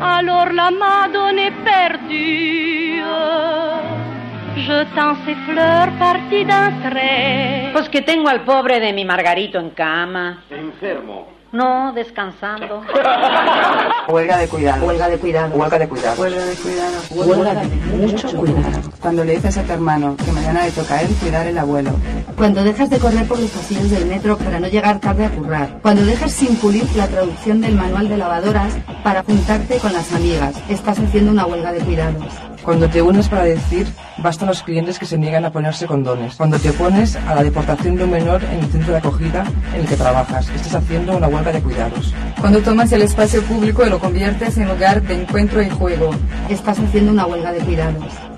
alors la Madone est perdue. Jetant ses fleurs parties d'un trait. Pues que tengo al pobre de mi Margarito en cama. Enfermo. No, descansando. Huelga de cuidado. Huelga de cuidado. Huelga de cuidado. Huelga de cuidado. Huelga de mucho cuidado. Cuando le dices a tu hermano que mañana le toca a él cuidar el abuelo. Cuando dejas de correr por los pasillos del metro para no llegar tarde a currar. Cuando dejas sin pulir la traducción del manual de lavadoras para juntarte con las amigas. Estás haciendo una huelga de cuidados. Cuando te unes para decir basta a los clientes que se niegan a ponerse condones. Cuando te opones a la deportación de un menor en el centro de acogida en el que trabajas. Estás haciendo una huelga de cuidados. Cuando tomas el espacio público y lo conviertes en lugar de encuentro y juego. Estás haciendo una huelga de cuidados.